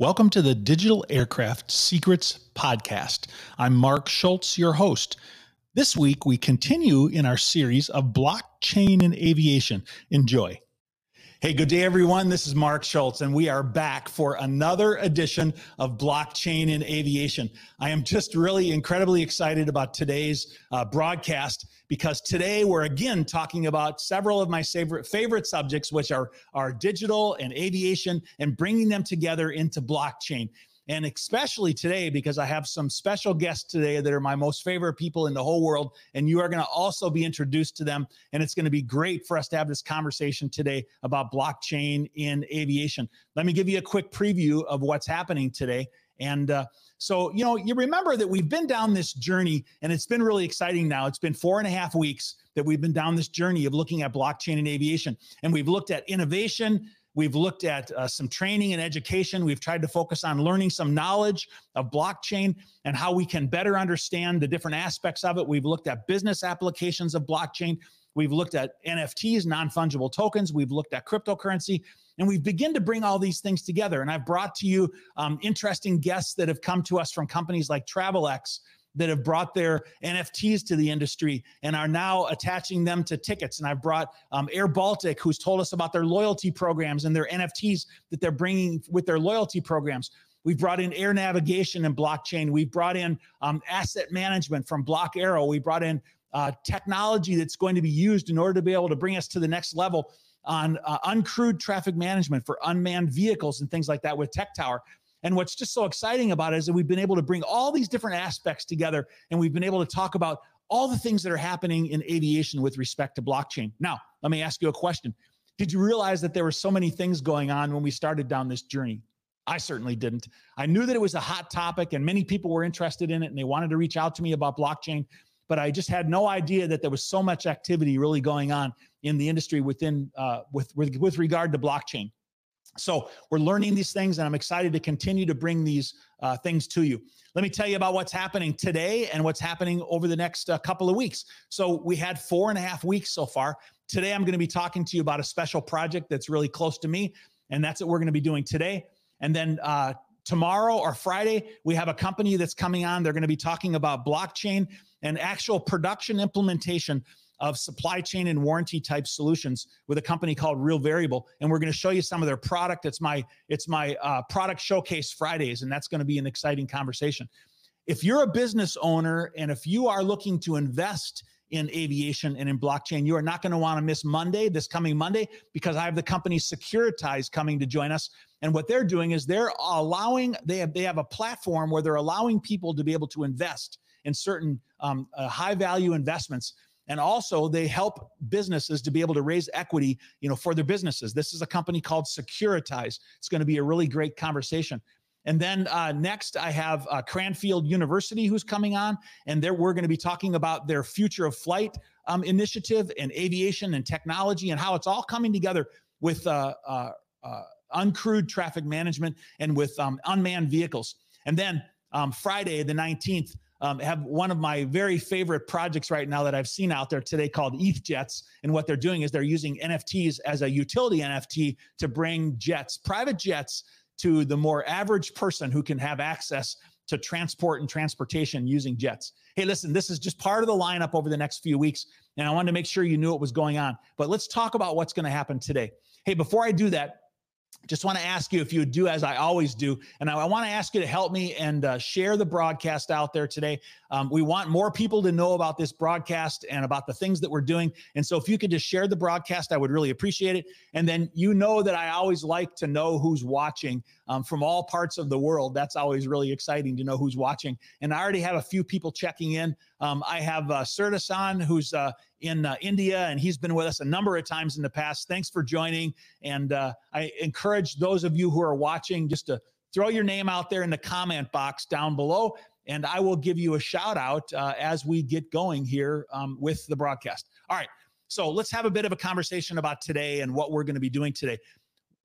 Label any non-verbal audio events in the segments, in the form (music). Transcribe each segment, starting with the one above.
Welcome to the Digital Aircraft Secrets Podcast. I'm Mark Schultz, your host. This week, we continue in our series of blockchain and aviation. Enjoy. Hey, good day, everyone. This is Mark Schultz, and we are back for another edition of Blockchain in Aviation. I am just really incredibly excited about today's uh, broadcast because today we're again talking about several of my favorite favorite subjects, which are, are digital and aviation, and bringing them together into blockchain and especially today because I have some special guests today that are my most favorite people in the whole world. And you are going to also be introduced to them. And it's going to be great for us to have this conversation today about blockchain in aviation. Let me give you a quick preview of what's happening today. And uh, so, you know, you remember that we've been down this journey and it's been really exciting now. It's been four and a half weeks that we've been down this journey of looking at blockchain and aviation. And we've looked at innovation, We've looked at uh, some training and education. We've tried to focus on learning some knowledge of blockchain and how we can better understand the different aspects of it. We've looked at business applications of blockchain. We've looked at NFTs, non fungible tokens. We've looked at cryptocurrency. And we've begun to bring all these things together. And I've brought to you um, interesting guests that have come to us from companies like Travelex that have brought their NFTs to the industry and are now attaching them to tickets. And I've brought um, Air Baltic, who's told us about their loyalty programs and their NFTs that they're bringing with their loyalty programs. We've brought in air navigation and blockchain. We've brought in um, asset management from BlockAero. We brought in uh, technology that's going to be used in order to be able to bring us to the next level on uh, uncrewed traffic management for unmanned vehicles and things like that with Tech Tower. And what's just so exciting about it is that we've been able to bring all these different aspects together and we've been able to talk about all the things that are happening in aviation with respect to blockchain. Now, let me ask you a question. Did you realize that there were so many things going on when we started down this journey? I certainly didn't. I knew that it was a hot topic and many people were interested in it and they wanted to reach out to me about blockchain, but I just had no idea that there was so much activity really going on in the industry within uh, with, with with regard to blockchain. So we're learning these things, and I'm excited to continue to bring these uh, things to you. Let me tell you about what's happening today and what's happening over the next uh, couple of weeks. So we had four and a half weeks so far. Today, I'm going to be talking to you about a special project that's really close to me, and that's what we're going to be doing today. And then uh, tomorrow or Friday, we have a company that's coming on. They're going to be talking about blockchain and actual production implementation of supply chain and warranty type solutions with a company called Real Variable, and we're going to show you some of their product. It's my it's my uh, product showcase Fridays, and that's going to be an exciting conversation. If you're a business owner and if you are looking to invest in aviation and in blockchain. You are not going to want to miss Monday, this coming Monday, because I have the company Securitize coming to join us. And what they're doing is they're allowing they have they have a platform where they're allowing people to be able to invest in certain um, uh, high value investments and also they help businesses to be able to raise equity you know for their businesses. This is a company called securitize. It's going to be a really great conversation. And then uh, next, I have uh, Cranfield University who's coming on, and there we're going to be talking about their future of flight um, initiative and aviation and technology and how it's all coming together with uh, uh, uh uncrewed traffic management and with um, unmanned vehicles. And then um, Friday, the 19th, um, have one of my very favorite projects right now that I've seen out there today called ETH Jets. And what they're doing is they're using NFTs as a utility NFT to bring jets, private jets, to the more average person who can have access to transport and transportation using jets. Hey, listen, this is just part of the lineup over the next few weeks. And I wanted to make sure you knew what was going on. But let's talk about what's going to happen today. Hey, before I do that, just want to ask you if you would do as I always do. And I, I want to ask you to help me and uh, share the broadcast out there today. Um, we want more people to know about this broadcast and about the things that we're doing. And so if you could just share the broadcast, I would really appreciate it. And then you know that I always like to know who's watching um, from all parts of the world. That's always really exciting to know who's watching. And I already have a few people checking in. Um, I have uh, who's uh, in uh, India, and he's been with us a number of times in the past. Thanks for joining. And uh, I encourage those of you who are watching just to throw your name out there in the comment box down below, and I will give you a shout out uh, as we get going here um, with the broadcast. All right. So let's have a bit of a conversation about today and what we're going to be doing today.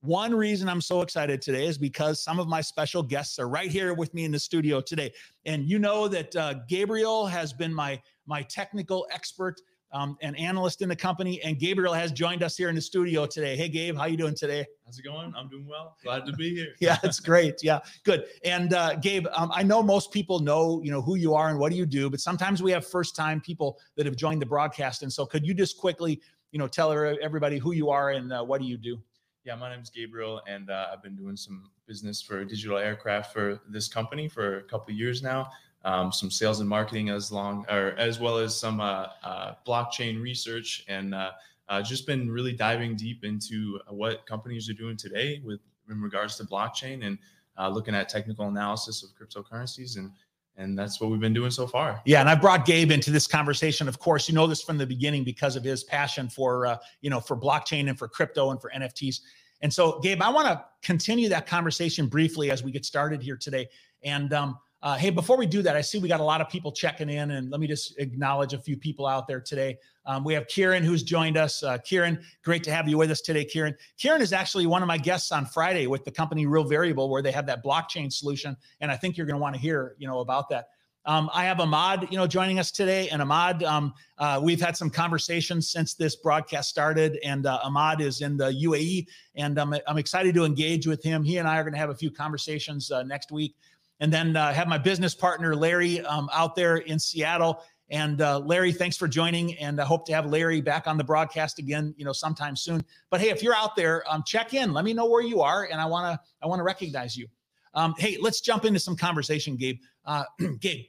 One reason I'm so excited today is because some of my special guests are right here with me in the studio today. And you know that uh, Gabriel has been my my technical expert um, an analyst in the company, and Gabriel has joined us here in the studio today. Hey, Gabe, how you doing today? How's it going? I'm doing well. Glad to be here. (laughs) yeah, it's great. Yeah, good. And uh, Gabe, um, I know most people know you know who you are and what do you do, but sometimes we have first time people that have joined the broadcast, and so could you just quickly you know tell everybody who you are and uh, what do you do? Yeah, my name is Gabriel, and uh, I've been doing some business for digital aircraft for this company for a couple years now. Um, some sales and marketing as long, or as well as some uh, uh, blockchain research, and uh, uh, just been really diving deep into what companies are doing today with in regards to blockchain and uh, looking at technical analysis of cryptocurrencies and and that's what we've been doing so far. Yeah, and I brought Gabe into this conversation. Of course, you know this from the beginning because of his passion for uh, you know for blockchain and for crypto and for NFTs. And so, Gabe, I want to continue that conversation briefly as we get started here today. And um, uh, hey, before we do that, I see we got a lot of people checking in, and let me just acknowledge a few people out there today. Um, we have Kieran who's joined us. Uh, Kieran, great to have you with us today, Kieran. Kieran is actually one of my guests on Friday with the company Real Variable, where they have that blockchain solution, and I think you're going to want to hear, you know, about that. Um, I have Ahmad, you know, joining us today, and Ahmad, um, uh, we've had some conversations since this broadcast started, and uh, Ahmad is in the UAE, and I'm, I'm excited to engage with him. He and I are going to have a few conversations uh, next week and then uh, have my business partner Larry um, out there in Seattle. And uh, Larry, thanks for joining, and I hope to have Larry back on the broadcast again, you know, sometime soon. But hey, if you're out there, um, check in. Let me know where you are, and I wanna I wanna recognize you. Um, hey, let's jump into some conversation, Gabe. Uh, (clears throat) Gabe.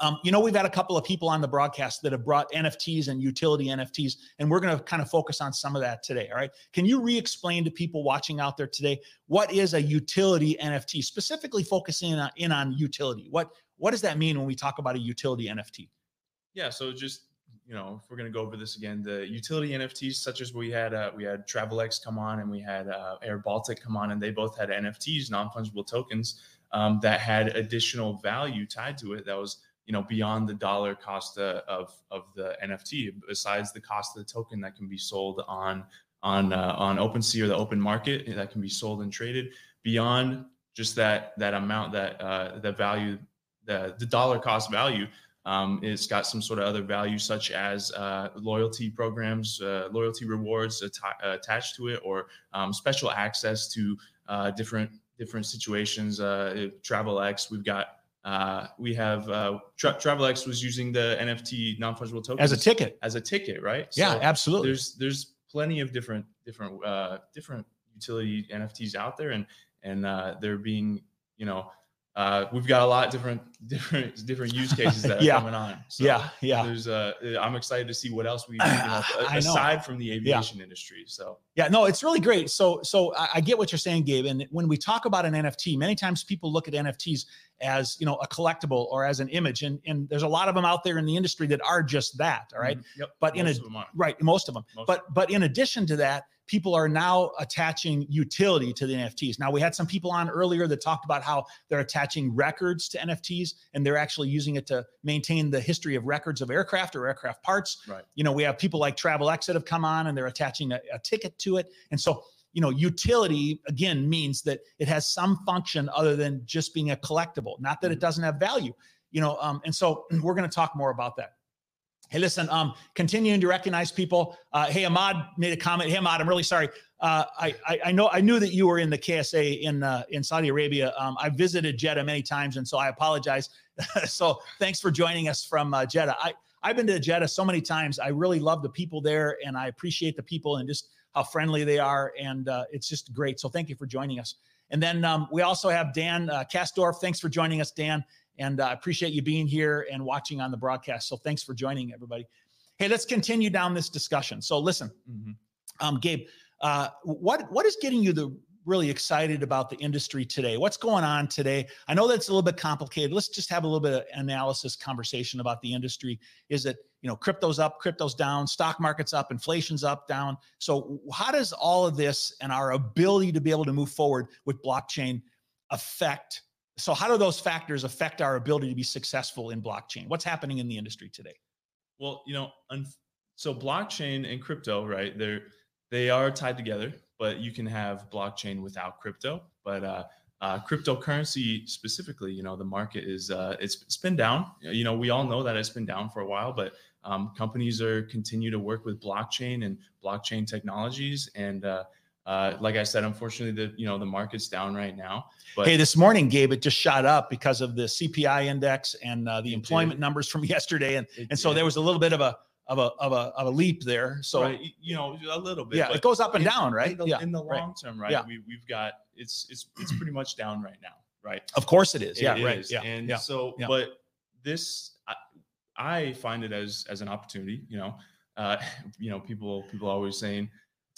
Um, you know, we've had a couple of people on the broadcast that have brought NFTs and utility NFTs, and we're going to kind of focus on some of that today. All right. Can you re explain to people watching out there today what is a utility NFT, specifically focusing on, in on utility? What, what does that mean when we talk about a utility NFT? Yeah. So just you know, if we're going to go over this again, the utility NFTs, such as we had, uh, we had Travelex come on and we had uh, Air Baltic come on, and they both had NFTs, non fungible tokens um, that had additional value tied to it that was you know beyond the dollar cost uh, of of the NFT, besides the cost of the token that can be sold on on uh, on OpenSea or the open market that can be sold and traded. Beyond just that that amount that uh, the value the the dollar cost value um, it's got some sort of other value such as uh, loyalty programs uh, loyalty rewards attached to it or um, special access to uh, different different situations. Uh, Travelex, we've got uh, we have uh, Tra- Travelex was using the NFT non fungible token as a ticket, as a ticket, right? Yeah, absolutely. There's there's plenty of different different uh, different utility NFTs out there, and and uh, they're being you know uh, we've got a lot of different different different use cases that are (laughs) yeah. coming on. So yeah, yeah. There's uh, I'm excited to see what else we you (sighs) know, aside from the aviation yeah. industry. So yeah, no, it's really great. So so I, get what you're saying, Gabe. And when we talk about an NFT, many times people look at NFTs as you know a collectible or as an image, and and there's a lot of them out there in the industry that are just that. All right? mm-hmm. Yep. But most in a right, most of them. Most but of but in addition to that people are now attaching utility to the NFTs. Now, we had some people on earlier that talked about how they're attaching records to NFTs and they're actually using it to maintain the history of records of aircraft or aircraft parts. Right. You know, we have people like Travelex that have come on and they're attaching a, a ticket to it. And so, you know, utility again means that it has some function other than just being a collectible, not that it mm-hmm. doesn't have value, you know. Um, and so (clears throat) we're going to talk more about that. Hey, listen, um, continuing to recognize people. Uh, hey, Ahmad made a comment. Hey, Ahmad, I'm really sorry. Uh, I, I, I know I knew that you were in the KSA in uh, in Saudi Arabia. Um, I visited Jeddah many times, and so I apologize. (laughs) so thanks for joining us from uh, Jeddah. I I've been to Jeddah so many times. I really love the people there, and I appreciate the people and just how friendly they are, and uh, it's just great. So thank you for joining us. And then um, we also have Dan uh, Kastorf. Thanks for joining us, Dan. And uh, I uh, appreciate you being here and watching on the broadcast. So thanks for joining, everybody. Hey, let's continue down this discussion. So listen, mm-hmm. um, Gabe, uh, what what is getting you the really excited about the industry today? What's going on today? I know that's a little bit complicated. Let's just have a little bit of analysis conversation about the industry. Is it you know crypto's up, crypto's down, stock market's up, inflation's up, down. So how does all of this and our ability to be able to move forward with blockchain affect so how do those factors affect our ability to be successful in blockchain? What's happening in the industry today? Well you know so blockchain and crypto right they're they are tied together but you can have blockchain without crypto. But uh, uh, cryptocurrency specifically you know the market is uh, it's, it's been down. You know we all know that it's been down for a while but um, companies are continue to work with blockchain and blockchain technologies. And uh, uh, like I said, unfortunately, the you know the market's down right now. But hey, this morning, Gabe, it just shot up because of the CPI index and uh, the employment did. numbers from (laughs) yesterday, and it and so did. there was a little bit of a of a of a of a leap there. So right. you know a little bit. Yeah, it goes up and in, down, right? In the, yeah, in the long right. term, right? Yeah. We we've got it's it's it's pretty much down right now, right? Of course it is. It yeah, right. Is. Yeah, and yeah. so, yeah. but this I, I, find it as as an opportunity. You know, uh, (laughs) you know, people people always saying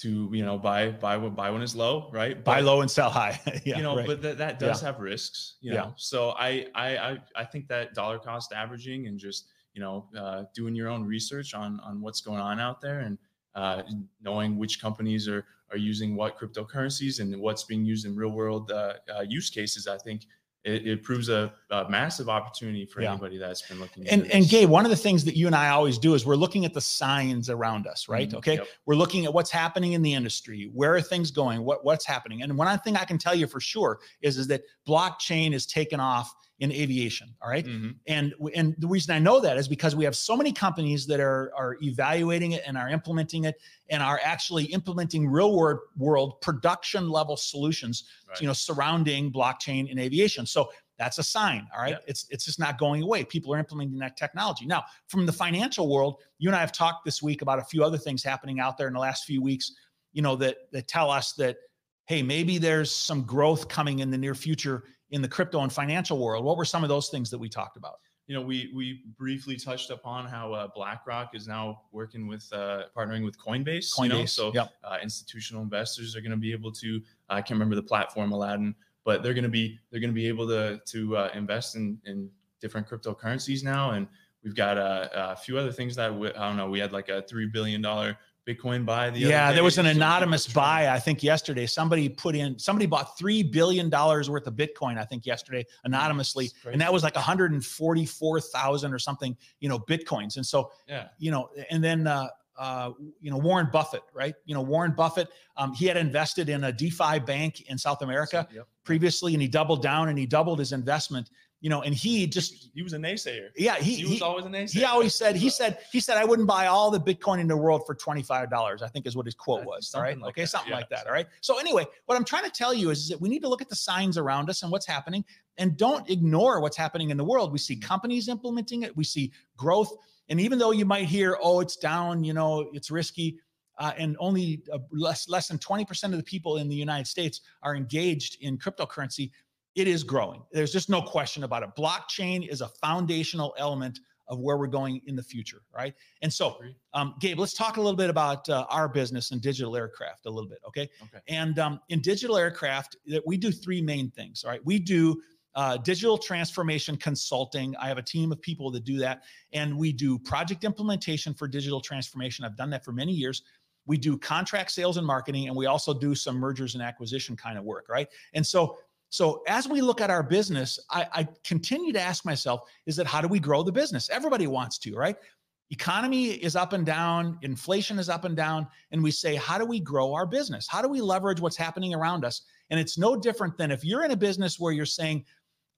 to you know buy buy when buy when it's low, right? But, buy low and sell high. (laughs) yeah, you know, right. but that that does yeah. have risks. You know, yeah. so I I I I think that dollar cost averaging and just you know, uh, doing your own research on on what's going on out there and uh, knowing which companies are are using what cryptocurrencies and what's being used in real world uh, uh use cases. I think it, it proves a, a, massive opportunity for yeah. anybody that's been looking. And and Gabe, one of the things that you and I always do is we're looking at the signs around us, right? Mm-hmm. Okay, yep. we're looking at what's happening in the industry, where are things going, what what's happening, and one thing I can tell you for sure is is that blockchain is taken off in aviation. All right? mm-hmm. And and the reason I know that is because we have so many companies that are are evaluating it and are implementing it and are actually implementing real world world production level solutions, right. you know, surrounding blockchain in aviation. So that's a sign. All right. Yeah. It's it's just not going away. People are implementing that technology. Now, from the financial world, you and I have talked this week about a few other things happening out there in the last few weeks, you know, that that tell us that hey, maybe there's some growth coming in the near future in the crypto and financial world. What were some of those things that we talked about? You know, we we briefly touched upon how uh, BlackRock is now working with uh, partnering with Coinbase. Coinbase, you know? so yep. uh, institutional investors are going to be able to. I can't remember the platform, Aladdin, but they're going to be they're going to be able to to uh, invest in in different cryptocurrencies now, and we've got a, a few other things that we, I don't know. We had like a three billion dollar Bitcoin buy the yeah there was an anonymous buy I think yesterday. Somebody put in somebody bought three billion dollars worth of Bitcoin I think yesterday anonymously. And that was like 144,000 or something you know Bitcoins. And so yeah. you know and then uh, uh, you know Warren Buffett, right? You know Warren Buffett, um, he had invested in a DeFi bank in South America yep. previously, and he doubled down and he doubled his investment you know, and he just he was a naysayer. Yeah, he, he was he, always a naysayer. He always said he said he said I wouldn't buy all the Bitcoin in the world for twenty five dollars. I think is what his quote was. All right, like okay, that. something yeah. like that. All right. So anyway, what I'm trying to tell you is, is that we need to look at the signs around us and what's happening, and don't ignore what's happening in the world. We see companies implementing it. We see growth, and even though you might hear, oh, it's down, you know, it's risky. Uh, and only uh, less less than 20% of the people in the United States are engaged in cryptocurrency it is growing. There's just no question about it. Blockchain is a foundational element of where we're going in the future, right? And so, um, Gabe, let's talk a little bit about uh, our business and digital aircraft a little bit, okay? Okay. And um, in digital aircraft, we do three main things, all right? We do uh, digital transformation consulting. I have a team of people that do that, and we do project implementation for digital transformation. I've done that for many years. We do contract sales and marketing, and we also do some mergers and acquisition kind of work, right? And so so as we look at our business, I, I, continue to ask myself, is that how do we grow the business? Everybody wants to, right? Economy is up and down, inflation is up and down, and we say, how do we grow our business? How do we leverage what's happening around us? And it's no different than if you're in a business where you're saying,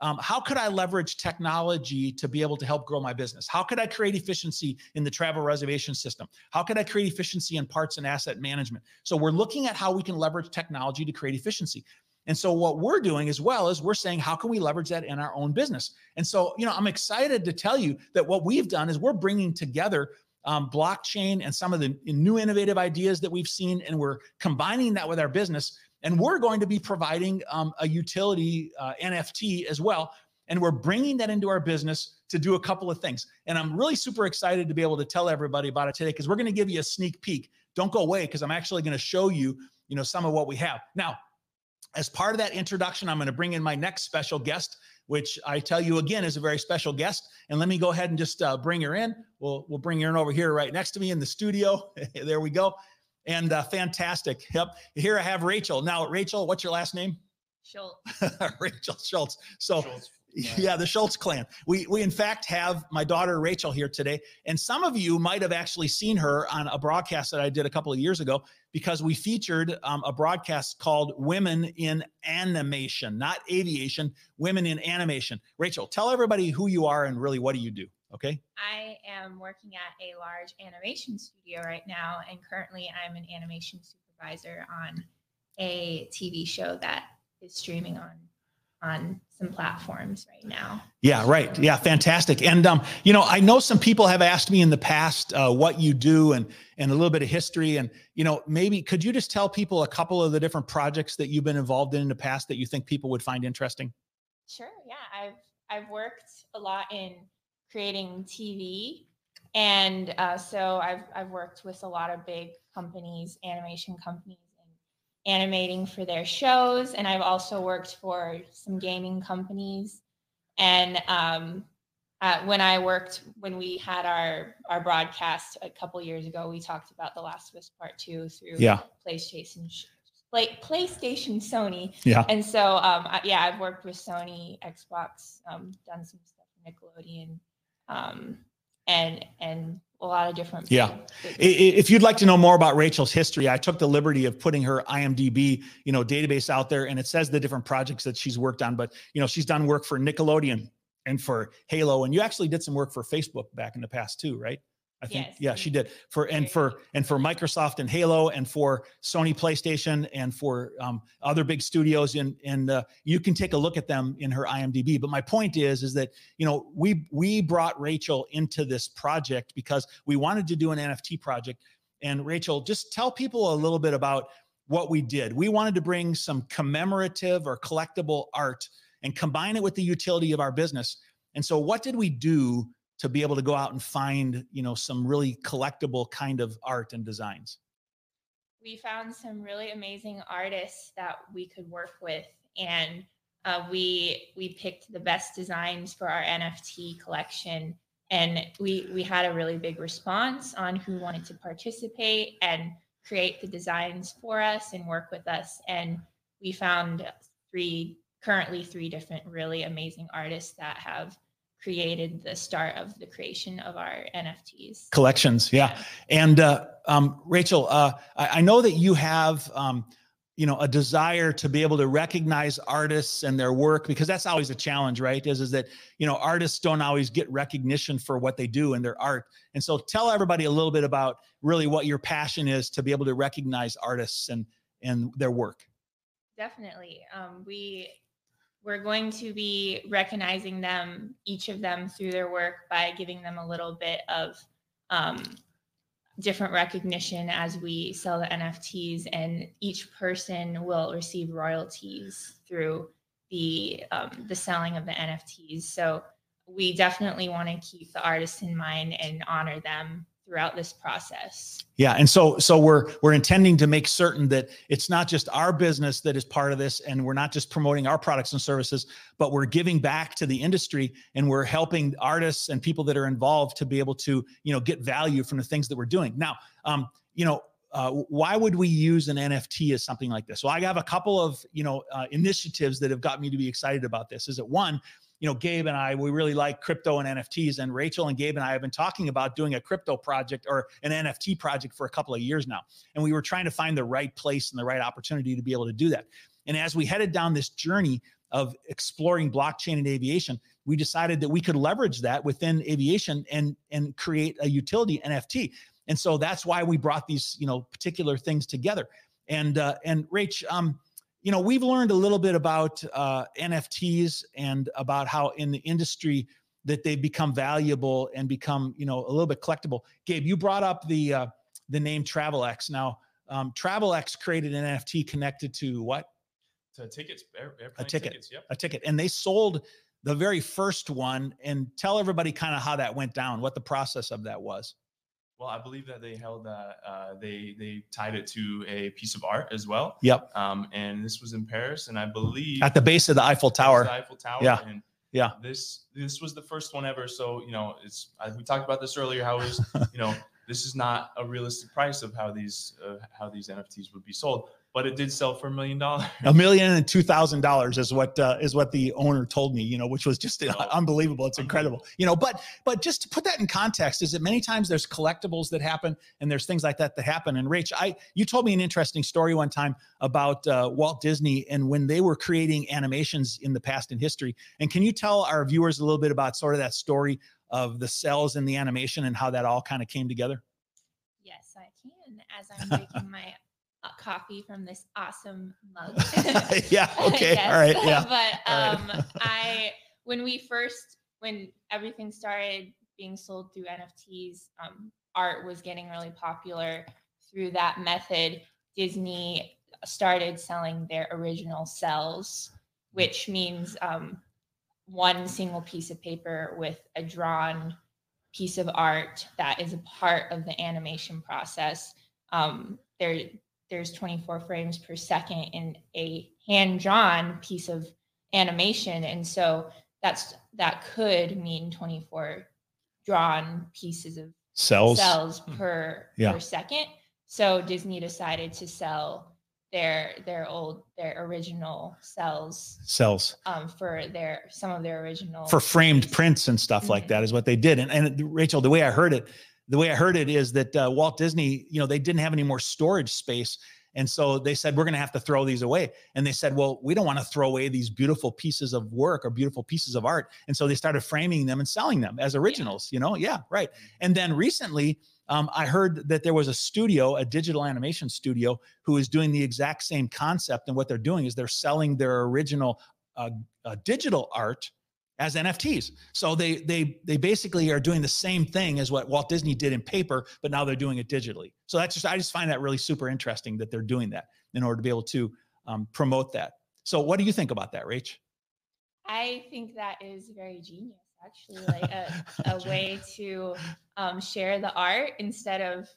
um, how could I leverage technology to be able to help grow my business? How could I create efficiency in the travel reservation system? How could I create efficiency in parts and asset management? So we're looking at how we can leverage technology to create efficiency. And so what we're doing as well is we're saying, how can we leverage that in our own business? And so, you know, I'm excited to tell you that what we've done is we're bringing together um, blockchain and some of the new innovative ideas that we've seen, and we're combining that with our business. And we're going to be providing um, a utility uh, NFT as well. And we're bringing that into our business to do a couple of things. And I'm really super excited to be able to tell everybody about it today because we're going to give you a sneak peek. Don't go away because I'm actually going to show you, you know, some of what we have. Now, as part of that introduction, I'm going to bring in my next special guest, which I tell you again is a very special guest. And let me go ahead and just uh, bring her in. We'll we'll bring her in over here right next to me in the studio. (laughs) there we go. And uh, fantastic. Yep. Here I have Rachel. Now, Rachel, what's your last name? Schultz. (laughs) Rachel Schultz. So Schultz. Yeah, the Schultz clan. We we in fact have my daughter Rachel here today, and some of you might have actually seen her on a broadcast that I did a couple of years ago because we featured um, a broadcast called "Women in Animation," not aviation. Women in Animation. Rachel, tell everybody who you are and really what do you do. Okay. I am working at a large animation studio right now, and currently I'm an animation supervisor on a TV show that is streaming on on some platforms right now. Yeah, right. Yeah, fantastic. And um, you know, I know some people have asked me in the past uh, what you do and and a little bit of history. And you know, maybe could you just tell people a couple of the different projects that you've been involved in in the past that you think people would find interesting? Sure. Yeah, I've I've worked a lot in creating TV, and uh, so I've I've worked with a lot of big companies, animation companies animating for their shows, and I've also worked for some gaming companies. And um, uh, when I worked, when we had our our broadcast a couple years ago, we talked about The Last of Us Part Two through yeah. PlayStation. Play, PlayStation, Sony, yeah, and so um, I, yeah, I've worked with Sony, Xbox, um, done some stuff Nickelodeon, um, and and a lot of different. Yeah. If you'd like to know more about Rachel's history, I took the liberty of putting her IMDb, you know, database out there, and it says the different projects that she's worked on. But you know, she's done work for Nickelodeon and for Halo, and you actually did some work for Facebook back in the past too, right? I think yes. yeah, she did for and for and for Microsoft and Halo and for Sony PlayStation and for um, other big studios and and uh, you can take a look at them in her IMDb. But my point is is that you know we we brought Rachel into this project because we wanted to do an NFT project. And Rachel, just tell people a little bit about what we did. We wanted to bring some commemorative or collectible art and combine it with the utility of our business. And so, what did we do to be able to go out and find you know some really collectible kind of art and designs. We found some really amazing artists that we could work with and uh, we we picked the best designs for our nft collection and we we had a really big response on who wanted to participate and create the designs for us and work with us and we found three currently three different really amazing artists that have created the start of the creation of our NFTs. Collections, yeah. And uh, um, Rachel, uh, I, I, know that you have, um, you know, a desire to be able to recognize artists and their work because that's always a challenge, right? Is is that you know artists don't always get recognition for what they do and their art. And so, tell everybody a little bit about really what your passion is to be able to recognize artists and and their work. Definitely, um, we we're going to be recognizing them, each of them, through their work by giving them a little bit of um, different recognition as we sell the NFTs, and each person will receive royalties through the um, the selling of the NFTs. So we definitely want to keep the artists in mind and honor them throughout this process. Yeah, and so so we're we're intending to make certain that it's not just our business that is part of this and we're not just promoting our products and services, but we're giving back to the industry and we're helping artists and people that are involved to be able to, you know, get value from the things that we're doing. Now, um, you know, uh, why would we use an NFT as something like this? Well, I have a couple of you know uh, initiatives that have got me to be excited about this. Is it one? You know, Gabe and I, we really like crypto and NFTs. And Rachel and Gabe and I have been talking about doing a crypto project or an NFT project for a couple of years now. And we were trying to find the right place and the right opportunity to be able to do that. And as we headed down this journey of exploring blockchain and aviation, we decided that we could leverage that within aviation and and create a utility NFT. And so that's why we brought these, you know, particular things together. And uh, and Rach, um, you know, we've learned a little bit about uh, NFTs and about how in the industry that they've become valuable and become, you know, a little bit collectible. Gabe, you brought up the uh, the name Travelex. Now, um, Travelex created an NFT connected to what? To tickets, a ticket, tickets, yep. a ticket, and they sold the very first one. And tell everybody kind of how that went down, what the process of that was. Well, I believe that they held that uh, they they tied it to a piece of art as well. Yep. Um, and this was in Paris, and I believe at the base of the Eiffel Tower. The Eiffel Tower. Yeah. And yeah. This this was the first one ever. So you know, it's we talked about this earlier. How is (laughs) you know this is not a realistic price of how these uh, how these NFTs would be sold but it did sell for a million dollars. A million and two thousand dollars is what uh, is what the owner told me. You know, which was just oh, unbelievable. It's incredible. You know, but but just to put that in context, is that many times there's collectibles that happen and there's things like that that happen. And Rach, I you told me an interesting story one time about uh, Walt Disney and when they were creating animations in the past in history. And can you tell our viewers a little bit about sort of that story of the cells and the animation and how that all kind of came together? Yes, I can. As I'm drinking my (laughs) coffee from this awesome mug. (laughs) yeah. (laughs) Okay. All right. Yeah. but um, right. I when we first when everything started being sold through NFTs, um, art was getting really popular through that method. Disney started selling their original cells, which means um, one single piece of paper with a drawn piece of art that is a part of the animation process. Um, there, there's 24 frames per second in a hand drawn piece of animation, and so that's that could mean 24 drawn pieces of Cells. cells per Yeah. per second. So Disney decided to sell their their old their original cells Cells. um, for their some of their original for framed prints and stuff like Mhm. that is what they did. And, and Rachel, the way I heard it, the way I heard it is that uh, Walt Disney, you know, they didn't have any more storage space. And so they said, we're going to have to throw these away. And they said, well, we don't want to throw away these beautiful pieces of work or beautiful pieces of art. And so they started framing them and selling them as originals, you know? Yeah, right. And then recently, um, I heard that there was a studio, a digital animation studio, who is doing the exact same concept. And what they're doing is they're selling their original uh, uh, digital art as NFTs. So they they they basically are doing the same thing as what Walt Disney did in paper, but now they're doing it digitally. So that's just I just find that really super interesting that they're doing that in order to be able to um, promote that. So what do you think about that, Rach? I think that is very genius, actually, like a, a (laughs) way to um, share the art instead of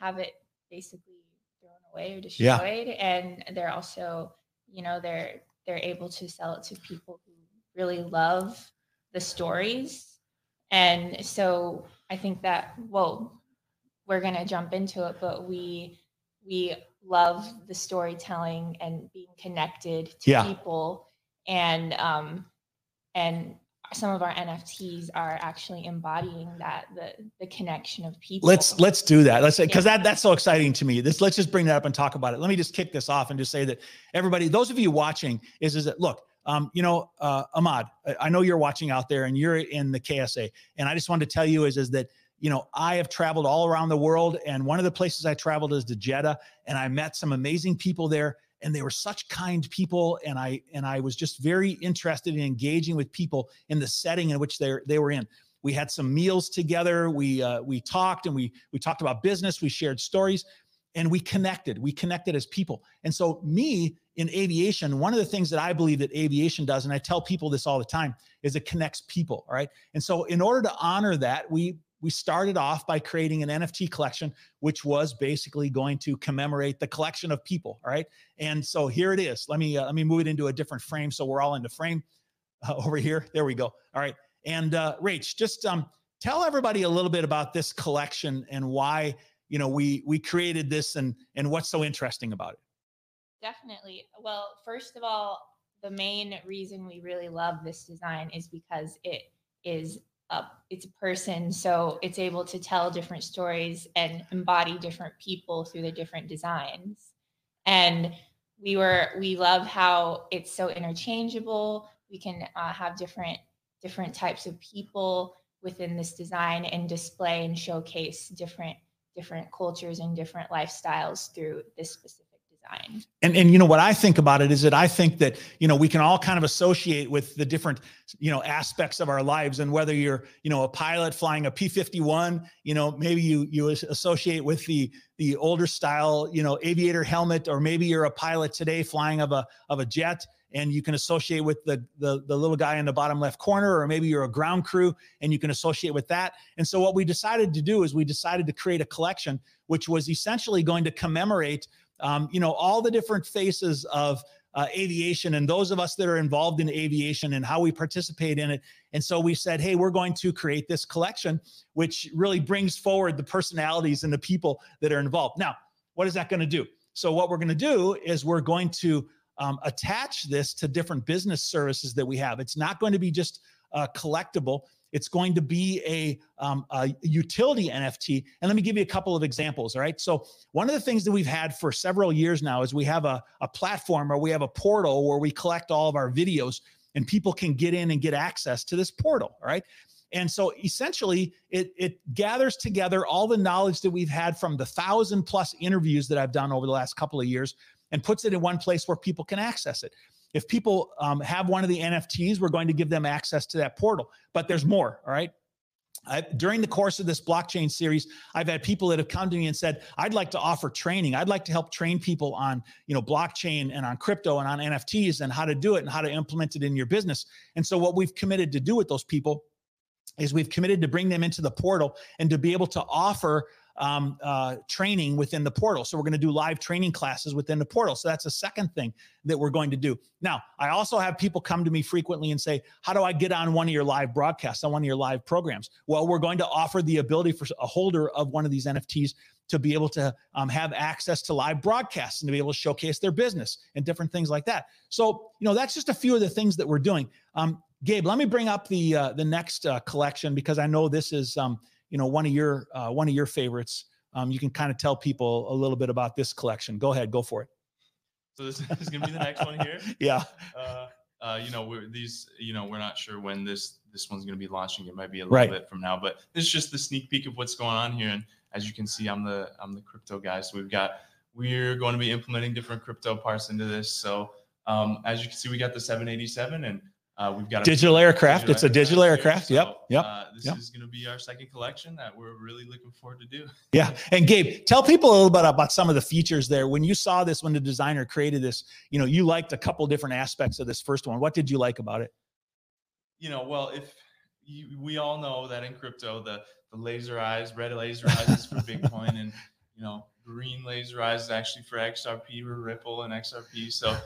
have it basically thrown away or destroyed. Yeah. And they're also, you know, they're they're able to sell it to people who really love the stories. And so I think that well, we're gonna jump into it, but we we love the storytelling and being connected to Yeah. people and um and some of our NFTs are actually embodying that the the connection of people. Let's let's do that. Let's say because Yeah. that that's so exciting to me. This let's just bring that up and talk about it. Let me just kick this off and just say that everybody, those of you watching, is is that look, um, you know, uh, Ahmad, I, know you're watching out there and you're in the KSA, and I just wanted to tell you is is that you know I have traveled all around the world, and one of the places I traveled is to Jeddah, and I met some amazing people there and they were such kind people and i and i was just very interested in engaging with people in the setting in which they they were in. We had some meals together. We uh, we talked and we we talked about business. We shared stories and we connected we connected as people. And so me in aviation one of the things that i believe that aviation does and i tell people this all the time is it connects people all right? And so in order to honor that we we started off by creating an nft collection which was basically going to commemorate the collection of people all right? And so here it is. Let me uh, let me move it into a different frame so we're all in the frame uh, (laughs) over here. There we go all right? And uh rach just um tell everybody a little bit about this collection and why you know we we created this and and what's so interesting about it Definitely. Well, first of all, the main reason we really love this design is because it is a it's a person, so it's able to tell different stories and embody different people through the different designs. And we were we love how it's so interchangeable. We can uh, have different different types of people within this design and display and showcase different different cultures and different lifestyles through this specific design. and and you know what i think about it is that i think that you know we can all kind of associate with the different you know aspects of our lives and whether you're you know a pilot flying a p51 you know maybe you you associate with the the older style you know aviator helmet or maybe you're a pilot today flying of a of a jet and you can associate with the, the the little guy in the bottom left corner or maybe you're a ground crew and you can associate with that and so what we decided to do is we decided to create a collection which was essentially going to commemorate um, you know, all the different faces of uh, aviation and those of us that are involved in aviation and how we participate in it. And so we said, hey, we're going to create this collection, which really brings forward the personalities and the people that are involved. Now, what is that going to do? So, what we're going to do is we're going to um, attach this to different business services that we have. It's not going to be just uh, collectible. It's going to be a, um, a utility NFT. And let me give you a couple of examples. All right. So, one of the things that we've had for several years now is we have a, a platform or we have a portal where we collect all of our videos and people can get in and get access to this portal. All right. And so essentially, it, it gathers together all the knowledge that we've had from the thousand plus interviews that I've done over the last couple of years and puts it in one place where people can access it. If people um, have one of the NFTs, we're going to give them access to that portal. But there's more. All right. I, during the course of this blockchain series, I've had people that have come to me and said, "I'd like to offer training. I'd like to help train people on, you know, blockchain and on crypto and on NFTs and how to do it and how to implement it in your business." And so, what we've committed to do with those people is we've committed to bring them into the portal and to be able to offer um, uh, training within the portal. So we're going to do live training classes within the portal. So that's a second thing that we're going to do. Now, I also have people come to me frequently and say, How do I get on one of your live broadcasts, on one of your live programs? Well, we're going to offer the ability for a holder of one of these NFTs to be able to um, have access to live broadcasts and to be able to showcase their business and different things like that. So, you know, that's just a few of the things that we're doing. Um, Gabe, let me bring up the uh, the next uh, collection because I know this is um, you know one of your uh, one of your favorites. Um, you can kind of tell people a little bit about this collection. Go ahead, go for it. So this (laughs) is going to be the next one here. (laughs) yeah. Uh, uh, you know, we're these. You know, we're not sure when this this one's going to be launching. It might be a little Right. bit from now, but this is just the sneak peek of what's going on here. And as you can see, I'm the I'm the crypto guy. So we've got we're going to be implementing different crypto parts into this. So um, as you can see, we got the 787 and uh, we've got a Digital aircraft. It's a digital here. aircraft. Yep, yep, Uh, this yep. is going to be our second collection that we're really looking forward to do. (laughs) Yeah. And Gabe, tell people a little bit about some of the features there. When you saw this, when the designer created this, you know, you liked a couple different aspects of this first one. What did you like about it? you know, well, if you, we all know that in crypto, the the laser eyes, red laser eyes is for Bitcoin, and you know, green laser eyes is actually for XRP or Ripple and XRP. So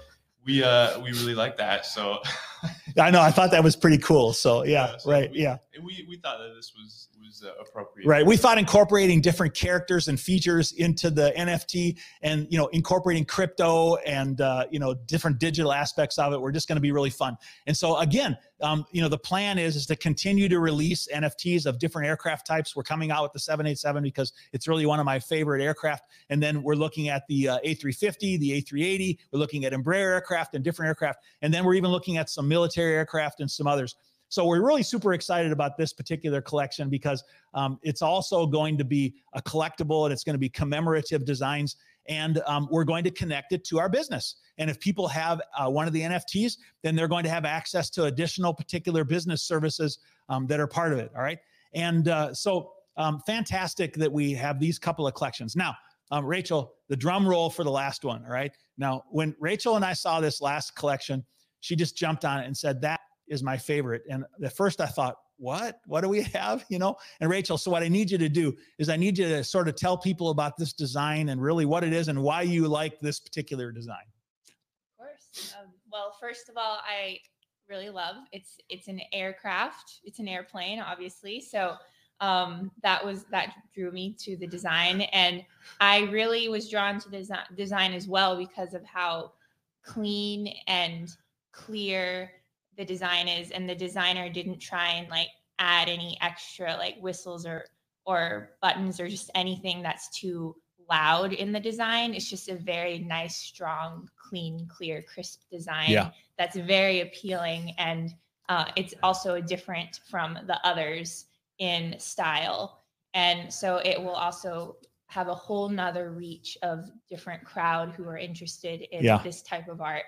we uh we really like that. So (laughs) I know. I thought that was pretty cool. So yeah, Yeah, so right. we- yeah. we we thought that this was was uh, appropriate. Right. We thought incorporating different characters and features into the NFT and, you know, incorporating crypto and, uh, you know, different digital aspects of it were just going to be really fun. And so again, um, you know, the plan is, is to continue to release NFTs of different aircraft types. We're coming out with the 787 because it's really one of my favorite aircraft. And then we're looking at the uh, A350, the A380. We're looking at Embraer aircraft and different aircraft. And then we're even looking at some military aircraft and some others. So we're really super excited about this particular collection because um, it's also going to be a collectible and it's going to be commemorative designs. And um, we're going to connect it to our business. And if people have uh, one of the NFTs, then they're going to have access to additional particular business services um, that are part of it. All right. And uh, so um, fantastic that we have these couple of collections. Now, um, Rachel, the drum roll for the last one. All right. Now, when Rachel and I saw this last collection, she just jumped on it and said, That is my favorite. And at first I thought, what? What do we (laughs) have? You know? And Rachel, so what I need you to do is I need you to sort of tell people about this design and really what it is and why you like this particular design. Of course. Um, well, first of all, I really love it's it's an aircraft. It's an airplane, obviously. So um, that was that drew me to the design, and I really was drawn to the desi- design as well because of how clean and clear the design is, and the designer didn't try and like add any extra like whistles or or buttons or just anything that's too loud in the design. It's just a very nice, strong, clean, clear, crisp design Yeah. that's very appealing. And uh, it's also different from the others in style. And so it will also have a whole nother reach of different crowd who are interested in Yeah. this type of art.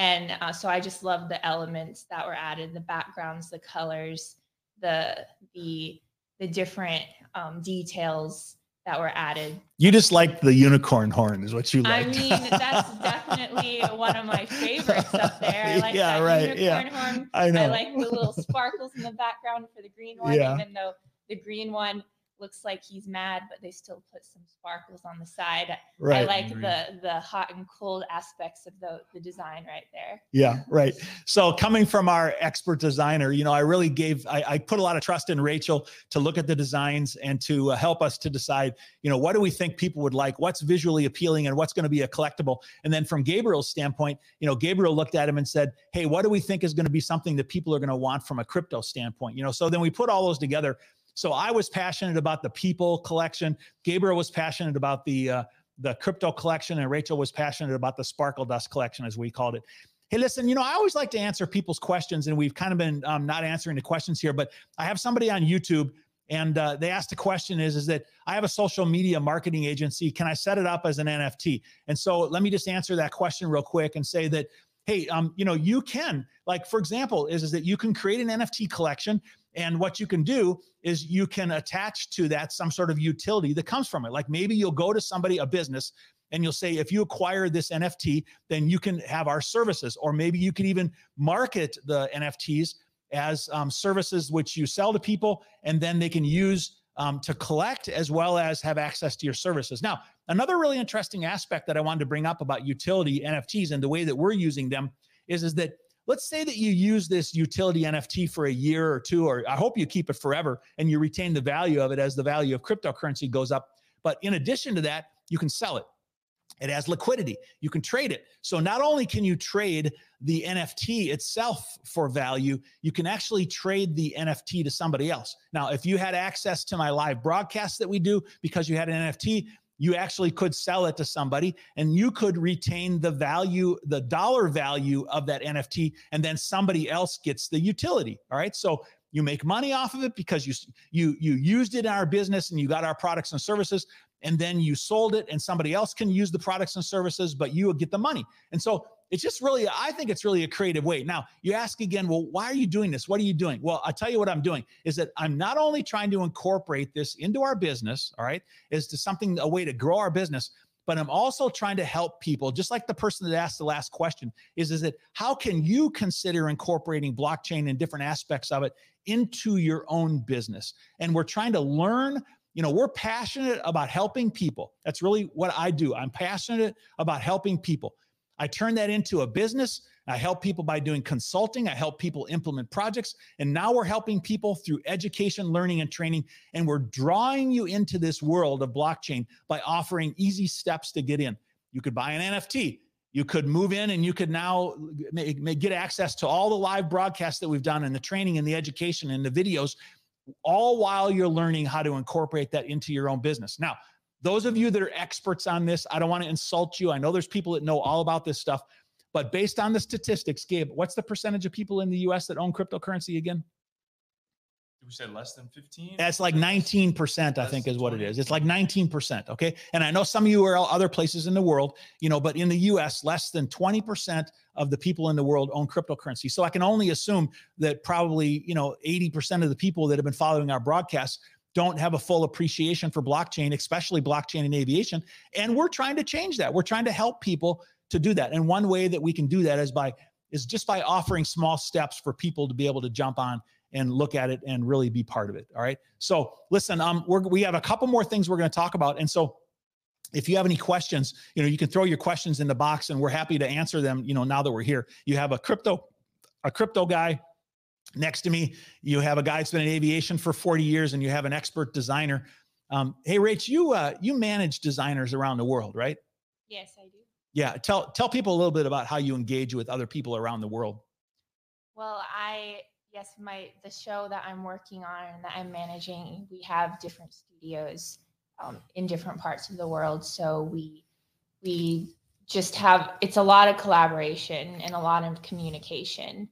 And uh, so I just love the elements that were added, the backgrounds, the colors, the the the different um, details that were added. You just like the unicorn horn, is what you like. I mean, that's (laughs) definitely one of my favorites up there. I like Yeah, that right, yeah. horn. I know. I like the little sparkles in the background for the green (laughs) one, Yeah. even though the green one looks like he's mad, but they still put some sparkles on the side. I right. like Agree. the the hot and cold aspects of the the design right there. Yeah, right. So coming from our expert designer, you know, I really gave, I, I put a lot of trust in Rachel to look at the designs and to uh, help us to decide, you know, what do we think people would like? What's visually appealing and what's going to be a collectible? And then from Gabriel's standpoint, you know, Gabriel looked at him and said, hey, what do we think is going to be something that people are going to want from a crypto standpoint? You know, so then we put all those together. So I was passionate about the people collection. Gabriel was passionate about the, uh, the crypto collection and Rachel was passionate about the sparkle dust collection, as we called it. Hey, listen, you know, I always like to answer people's questions, and we've kind of been um, not answering the questions here, but I have somebody on YouTube and uh, they asked the question is is that i have a social media marketing agency can i set it up as an nft and so let me just answer that question real quick and say that hey um, you know you can like for example is, is that you can create an nft collection and what you can do is you can attach to that some sort of utility that comes from it like maybe you'll go to somebody a business and you'll say if you acquire this nft then you can have our services or maybe you could even market the nfts as um, services which you sell to people and then they can use um, to collect as well as have access to your services. Now, another really interesting aspect that I wanted to bring up about utility NFTs and the way that we're using them is, is that let's say that you use this utility NFT for a year or two, or I hope you keep it forever and you retain the value of it as the value of cryptocurrency goes up. But in addition to that, you can sell it. It has liquidity. You can trade it. So not only can you trade the NFT itself for value, you can actually trade the NFT to somebody else. Now, if you had access to my live broadcast that we do because you had an NFT, you actually could sell it to somebody and you could retain the value, the dollar value of that NFT, and then somebody else gets the utility. All right. So you make money off of it because you you you used it in our business and you got our products and services and then you sold it and somebody else can use the products and services but you will get the money and so it's just really i think it's really a creative way now you ask again well why are you doing this what are you doing well i tell you what i'm doing is that i'm not only trying to incorporate this into our business all right is to something a way to grow our business but i'm also trying to help people just like the person that asked the last question is is that how can you consider incorporating blockchain and different aspects of it into your own business and we're trying to learn you know, we're passionate about helping people. That's really what I do. I'm passionate about helping people. I turn that into a business. I help people by doing consulting. I help people implement projects. And now we're helping people through education, learning, and training. And we're drawing you into this world of blockchain by offering easy steps to get in. You could buy an NFT. You could move in and you could now get access to all the live broadcasts that we've done and the training and the education and the videos all while you're learning how to incorporate that into your own business. Now, those of you that are experts on this, I don't want to insult you. I know there's people that know all about this stuff, but based on the statistics, Gabe, what's the percentage of people in the US that own cryptocurrency again? we say less than 15 that's like 19% i think is what 20. it is it's like 19% okay and i know some of you are other places in the world you know but in the us less than 20% of the people in the world own cryptocurrency so i can only assume that probably you know 80% of the people that have been following our broadcasts don't have a full appreciation for blockchain especially blockchain and aviation and we're trying to change that we're trying to help people to do that and one way that we can do that is by is just by offering small steps for people to be able to jump on and look at it and really be part of it. All right. So listen, um, we're, we have a couple more things we're going to talk about. And so if you have any questions, you know, you can throw your questions in the box and we're happy to answer them, you know, now that we're here. You have a crypto, a crypto guy next to me. You have a guy that's been in aviation for 40 years and you have an expert designer. Um, hey, Rach, you, uh, you manage designers around the world, right? Yes, I do. Yeah. Tell, tell people a little bit about how you engage with other people around the world. Well, I yes, my the show that I'm working on and that I'm managing, we have different studios um, in different parts of the world. So we we just have it's a lot of collaboration and a lot of communication,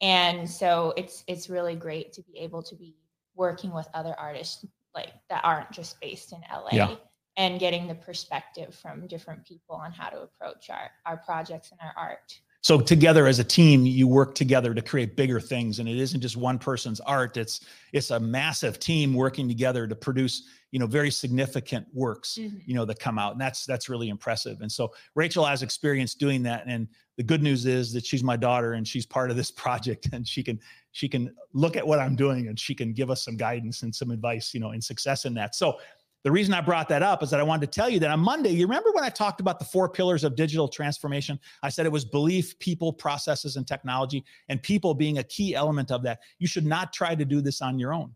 and so it's it's really great to be able to be working with other artists like that aren't just based in LA. Yeah. And getting the perspective from different people on how to approach our, our projects and our art so together as a team you work together to create bigger things and it isn't just one person's art it's it's a massive team working together to produce you know very significant works mm-hmm. you know that come out and that's that's really impressive and so rachel has experience doing that and the good news is that she's my daughter and she's part of this (laughs) project and she can she can look at what i'm doing and she can give us some guidance and some advice you know and success in that so the reason I brought that up is that I wanted to tell you that on Monday, you remember when I talked about the four pillars of digital transformation? I said it was belief, people, processes, and technology, and people being a key element of that. You should not try to do this on your own.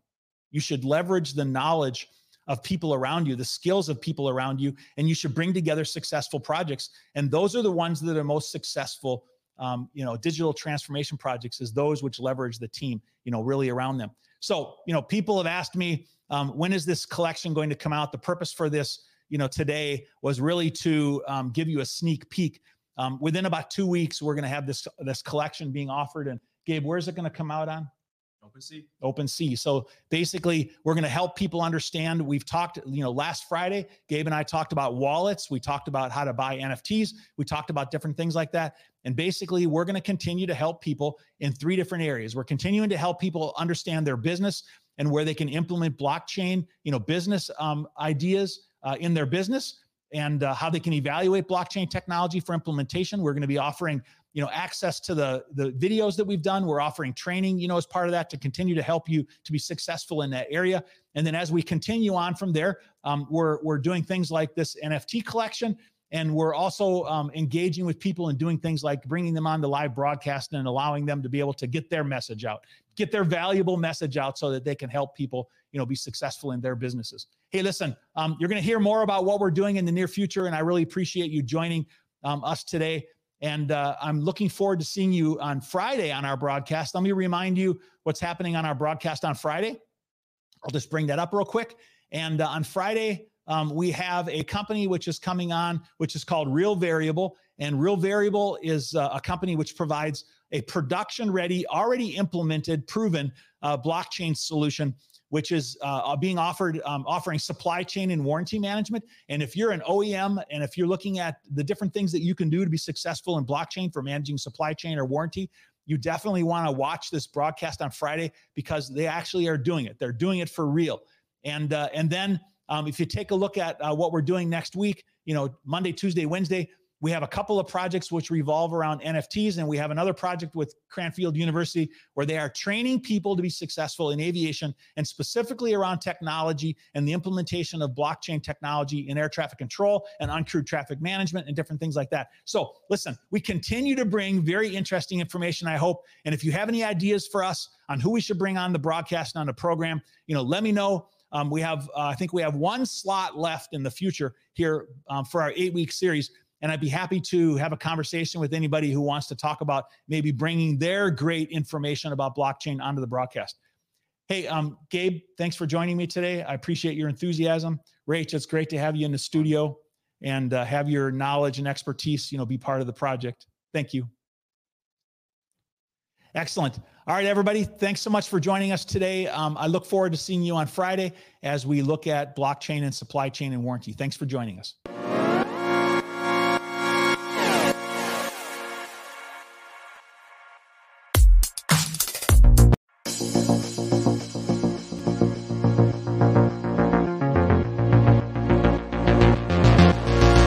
You should leverage the knowledge of people around you, the skills of people around you, and you should bring together successful projects. And those are the ones that are most successful. Um, you know, digital transformation projects is those which leverage the team, you know, really around them. So, you know, people have asked me, um, when is this collection going to come out? The purpose for this, you know, today was really to um, give you a sneak peek Um, within about two weeks, we're going to have this this collection being offered. And Gabe, where's it going to come out on? OpenSea. OpenSea. So basically, we're going to help people understand. We've talked, you know, last Friday, Gabe and I talked about wallets. We talked about how to buy NFTs. We talked about different things like that. And basically, we're going to continue to help people in three different areas. We're continuing to help people understand their business and where they can implement blockchain, you know, business um, ideas uh, in their business and uh, how they can evaluate blockchain technology for implementation. We're going to be offering you know access to the the videos that we've done. We're offering training you know as part of that to continue to help you to be successful in that area. And then as we continue on from there um, we're we're doing things like this nft collection. And we're also um, engaging with people and doing things like bringing them on the live broadcast and allowing them to be able to get their message out get their valuable message out so that they can help people you know be successful in their businesses. Hey listen um, you're going to hear more about what we're doing in the near future and i really appreciate you joining um, us today and uh, I'm looking forward to seeing you on Friday on our broadcast. Let me remind you what's happening on our broadcast on Friday. I'll just bring that up real quick. And uh, on Friday, um, we have a company which is coming on, which is called Real Variable. And Real Variable is uh, a company which provides a production ready, already implemented, proven uh, blockchain solution which is uh, uh, being offered, um, offering supply chain and warranty management. And if you're an OEM and if you're looking at the different things that you can do to be successful in blockchain for managing supply chain or warranty, you definitely want to watch this broadcast on Friday because they actually are doing it. They're doing it for real. And uh, and then um, if you take a look at uh, what we're doing next week, you know Monday, Tuesday, Wednesday, we have a couple of projects which revolve around NFTs, and we have another project with Cranfield University where they are training people to be successful in aviation and specifically around technology and the implementation of blockchain technology in air traffic control and uncrewed traffic management and different things like that. So, listen, we continue to bring very interesting information, I hope. And if you have any ideas for us on who we should bring on the broadcast and on the program, you know, let me know. Um, we have, uh, I think we have one slot left in the future here um, for our eight week series. And I'd be happy to have a conversation with anybody who wants to talk about maybe bringing their great information about blockchain onto the broadcast. Hey, um, Gabe, thanks for joining me today. I appreciate your enthusiasm. Rach, it's great to have you in the studio and uh, have your knowledge and expertise, you know, be part of the project. Thank you. Excellent. All right, everybody. Thanks so much for joining us today. Um, I look forward to seeing you on Friday as we look at blockchain and supply chain and warranty. Thanks for joining us.